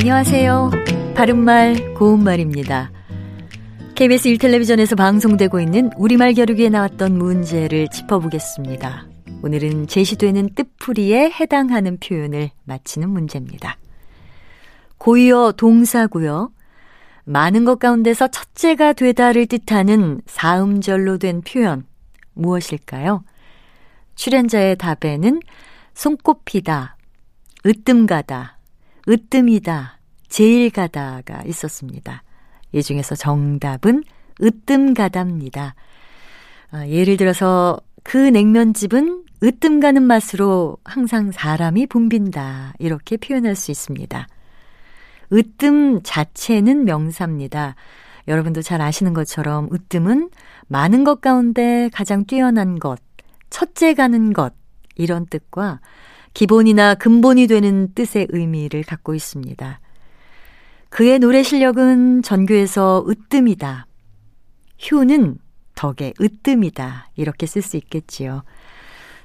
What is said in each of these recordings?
안녕하세요. 바른말, 고운말입니다. KBS 1텔레비전에서 방송되고 있는 우리말 겨루기에 나왔던 문제를 짚어보겠습니다. 오늘은 제시되는 뜻풀이에 해당하는 표현을 맞히는 문제입니다. 고유어 동사고요. 많은 것 가운데서 첫째가 되다를 뜻하는 사음절로 된 표현 무엇일까요? 출연자의 답에는 손꼽히다, 으뜸가다, 으뜸이다, 제일 가다가 있었습니다. 이 중에서 정답은 으뜸가다입니다. 아, 예를 들어서 그 냉면집은 으뜸 가는 맛으로 항상 사람이 붐빈다. 이렇게 표현할 수 있습니다. 으뜸 자체는 명사입니다. 여러분도 잘 아시는 것처럼 으뜸은 많은 것 가운데 가장 뛰어난 것, 첫째 가는 것, 이런 뜻과 기본이나 근본이 되는 뜻의 의미를 갖고 있습니다. 그의 노래 실력은 전교에서 으뜸이다. 효는 덕에 으뜸이다. 이렇게 쓸 수 있겠지요.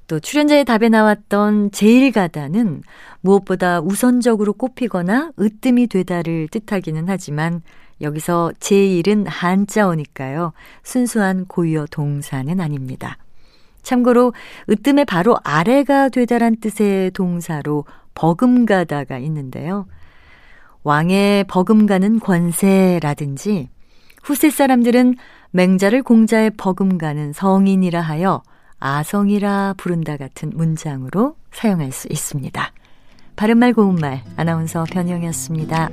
또 출연자의 답에 나왔던 제일가다는 무엇보다 우선적으로 꼽히거나 으뜸이 되다를 뜻하기는 하지만 여기서 제일은 한자어니까요. 순수한 고유어 동사는 아닙니다. 참고로 으뜸의 바로 아래가 되다란 뜻의 동사로 버금가다가 있는데요. 왕의 버금가는 권세라든지 후세 사람들은 맹자를 공자의 버금가는 성인이라 하여 아성이라 부른다 같은 문장으로 사용할 수 있습니다. 바른말 고운말 아나운서 변형이었습니다.